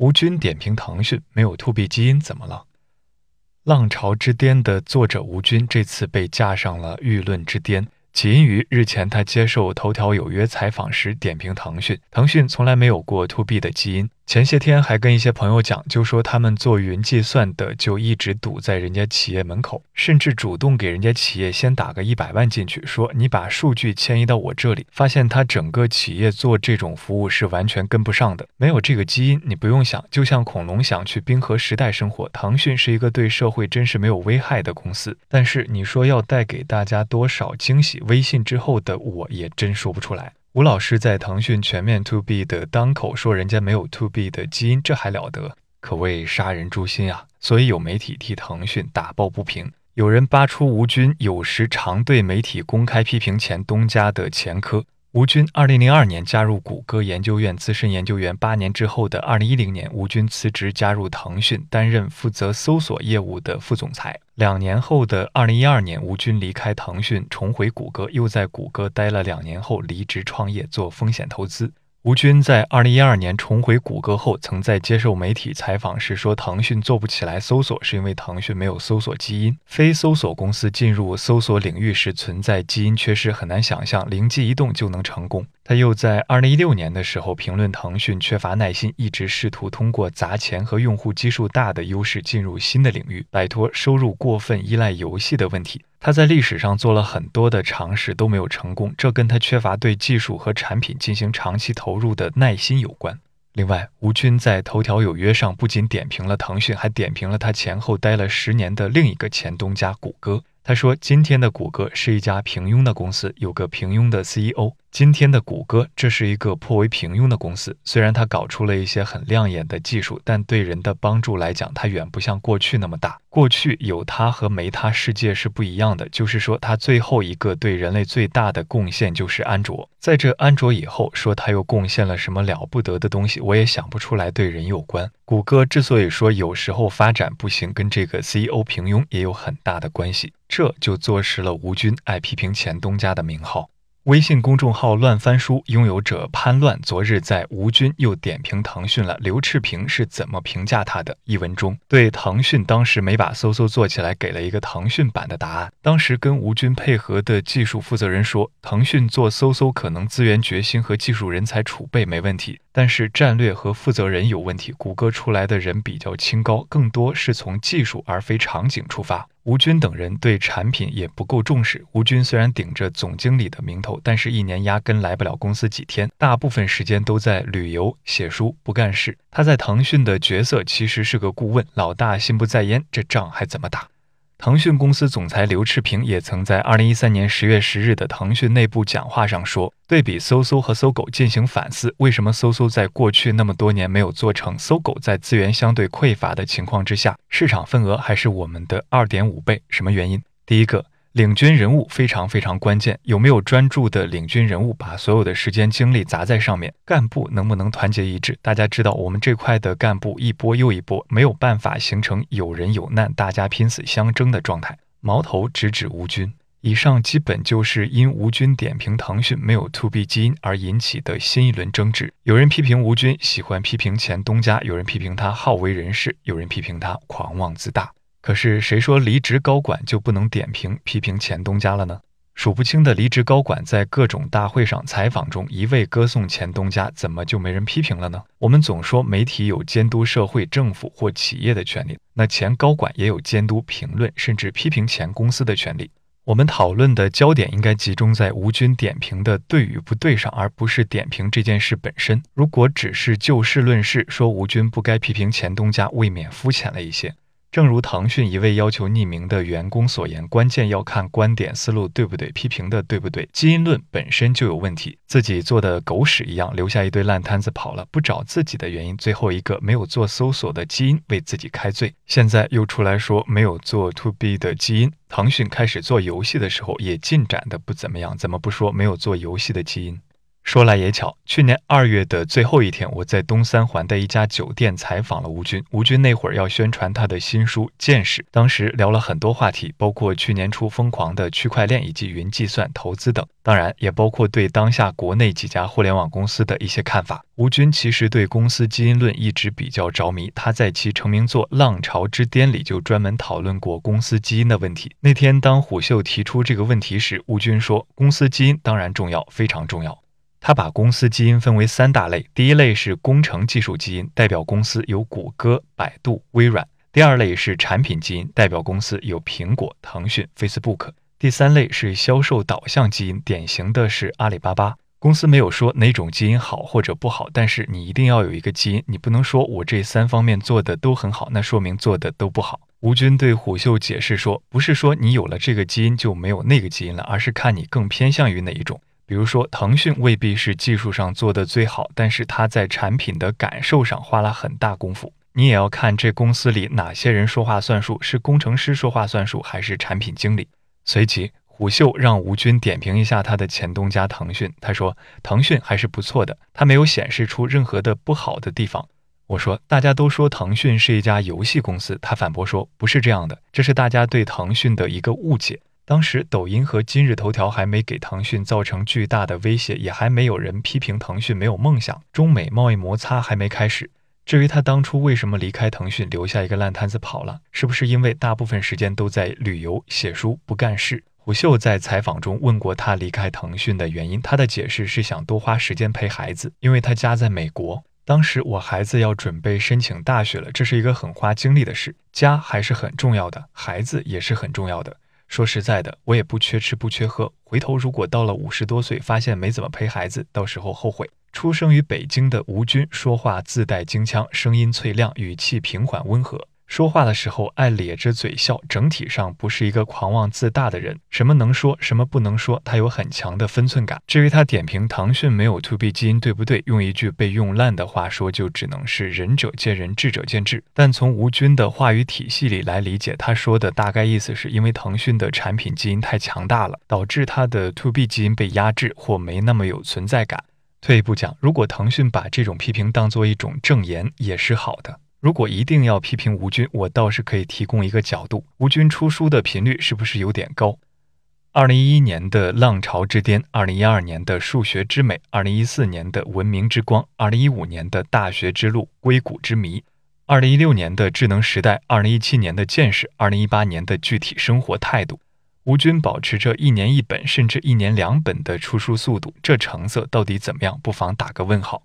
吴军点评腾讯没有 to B 基因怎么了？浪潮之巅的作者吴军这次被架上了舆论之巅。起因于日前他接受头条有约采访时点评腾讯，腾讯从来没有过 to B 的基因。前些天还跟一些朋友讲，就说他们做云计算的就一直堵在人家企业门口，甚至主动给人家企业先打个一百万进去，说你把数据迁移到我这里。发现他整个企业做这种服务是完全跟不上的，没有这个基因，你不用想，就像恐龙想去冰河时代生活。腾讯是一个对社会真是没有危害的公司，但是你说要带给大家多少惊喜？微信之后的我也真说不出来。吴老师在腾讯全面 to B 的当口说人家没有 to B 的基因，这还了得，可谓杀人诛心啊！所以有媒体替腾讯打抱不平，有人扒出吴军有时常对媒体公开批评前东家的前科。吴军二零零二年加入谷歌研究院资深研究员，八年之后的二零一零年，吴军辞职加入腾讯，担任负责搜索业务的副总裁。两年后的二零一二年，吴军离开腾讯，重回谷歌，又在谷歌待了两年后离职创业做风险投资。吴军在二零一二年重回谷歌后，曾在接受媒体采访时说：“腾讯做不起来搜索，是因为腾讯没有搜索基因。非搜索公司进入搜索领域时存在基因缺失，很难想象灵机一动就能成功。”他又在二零一六年的时候评论腾讯缺乏耐心，一直试图通过砸钱和用户基数大的优势进入新的领域，摆脱收入过分依赖游戏的问题。他在历史上做了很多的尝试都没有成功，这跟他缺乏对技术和产品进行长期投入的耐心有关。另外，吴军在头条有约上不仅点评了腾讯，还点评了他前后待了十年的另一个前东家谷歌。他说：“今天的谷歌是一家平庸的公司，有个平庸的 CEO。今天的谷歌，这是一个颇为平庸的公司。虽然它搞出了一些很亮眼的技术，但对人的帮助来讲，它远不像过去那么大。过去有它和没它世界是不一样的。就是说，它最后一个对人类最大的贡献就是安卓。在这安卓以后，说它又贡献了什么了不得的东西，我也想不出来。对人有关，谷歌之所以说有时候发展不行，跟这个 CEO 平庸也有很大的关系。”这就坐实了吴军爱批评前东家的名号。微信公众号“乱翻书”拥有者潘乱昨日在吴军又点评腾讯了。刘炽平是怎么评价他的？一文中对腾讯当时没把搜搜做起来给了一个腾讯版的答案。当时跟吴军配合的技术负责人说，腾讯做搜搜可能资源决心和技术人才储备没问题。但是战略和负责人有问题。谷歌出来的人比较清高，更多是从技术而非场景出发。吴军等人对产品也不够重视。吴军虽然顶着总经理的名头，但是一年压根来不了公司几天，大部分时间都在旅游、写书，不干事。他在腾讯的角色其实是个顾问，老大心不在焉，这仗还怎么打？腾讯公司总裁刘炽平也曾在二零一三年十月十日的腾讯内部讲话上说，对比搜搜和搜狗进行反思，为什么搜搜在过去那么多年没有做成？搜狗在资源相对匮乏的情况之下，市场份额还是我们的二点五倍，什么原因？第一个。领军人物非常非常关键，有没有专注的领军人物，把所有的时间精力砸在上面？干部能不能团结一致？大家知道，我们这块的干部一波又一波，没有办法形成有人有难，大家拼死相争的状态。矛头直指吴军。以上基本就是因吴军点评腾讯没有 to B 基因而引起的新一轮争执。有人批评吴军喜欢批评前东家，有人批评他好为人师，有人批评他狂妄自大。可是谁说离职高管就不能点评批评前东家了呢？数不清的离职高管在各种大会上采访中一味歌颂前东家，怎么就没人批评了呢？我们总说媒体有监督社会、政府或企业的权利，那前高管也有监督、评论甚至批评前公司的权利。我们讨论的焦点应该集中在吴军点评的对与不对上，而不是点评这件事本身。如果只是就事论事，说吴军不该批评前东家，未免肤浅了一些。正如腾讯一位要求匿名的员工所言，关键要看观点思路对不对，批评的对不对。基因论本身就有问题，自己做的狗屎一样，留下一堆烂摊子跑了，不找自己的原因，最后一个没有做搜索的基因为自己开罪。现在又出来说没有做 to B 的基因，腾讯开始做游戏的时候也进展的不怎么样，怎么不说没有做游戏的基因？说来也巧，去年二月的最后一天，我在东三环的一家酒店采访了吴军。吴军那会儿要宣传他的新书《见识》，当时聊了很多话题，包括去年初疯狂的区块链以及云计算投资等，当然也包括对当下国内几家互联网公司的一些看法。吴军其实对公司基因论一直比较着迷，他在其成名作《浪潮之巅》里就专门讨论过公司基因的问题。那天当虎嗅提出这个问题时，吴军说：“公司基因当然重要，非常重要。”他把公司基因分为三大类，第一类是工程技术基因，代表公司有谷歌、百度、微软；第二类是产品基因，代表公司有苹果、腾讯、Facebook；第三类是销售导向基因，典型的是阿里巴巴。公司没有说哪种基因好或者不好，但是你一定要有一个基因，你不能说我这三方面做的都很好，那说明做的都不好。吴军对虎嗅解释说，不是说你有了这个基因就没有那个基因了，而是看你更偏向于哪一种。比如说，腾讯未必是技术上做的最好，但是它在产品的感受上花了很大功夫。你也要看这公司里哪些人说话算数，是工程师说话算数，还是产品经理。随即，虎嗅让吴军点评一下他的前东家腾讯。他说，腾讯还是不错的，他没有显示出任何的不好的地方。我说，大家都说腾讯是一家游戏公司，他反驳说，不是这样的，这是大家对腾讯的一个误解。当时，抖音和今日头条还没给腾讯造成巨大的威胁，也还没有人批评腾讯没有梦想，中美贸易摩擦还没开始。至于他当初为什么离开腾讯，留下一个烂摊子跑了，是不是因为大部分时间都在旅游、写书，不干事？虎嗅在采访中问过他离开腾讯的原因，他的解释是想多花时间陪孩子，因为他家在美国。当时我孩子要准备申请大学了，这是一个很花精力的事，家还是很重要的，孩子也是很重要的。说实在的，我也不缺吃不缺喝。回头如果到了五十多岁，发现没怎么陪孩子，到时候后悔。出生于北京的吴军说话自带京腔，声音脆亮，语气平缓温和。说话的时候爱咧着嘴笑，整体上不是一个狂妄自大的人。什么能说，什么不能说，他有很强的分寸感。至于他点评腾讯没有 to B 基因对不对，用一句被用烂的话说，就只能是仁者见仁，智者见智。但从吴军的话语体系里来理解，他说的大概意思是因为腾讯的产品基因太强大了，导致他的 to B 基因被压制或没那么有存在感。退一步讲，如果腾讯把这种批评当做一种正言，也是好的。如果一定要批评吴军，我倒是可以提供一个角度：吴军出书的频率是不是有点高？二零一一年的《浪潮之巅》，二零一二年的《数学之美》，二零一四年的《文明之光》，二零一五年的《大学之路》，《硅谷之谜》，二零一六年的《智能时代》，二零一七年的《见识》，二零一八年的《具体生活态度》。吴军保持着一年一本甚至一年两本的出书速度，这成色到底怎么样？不妨打个问号。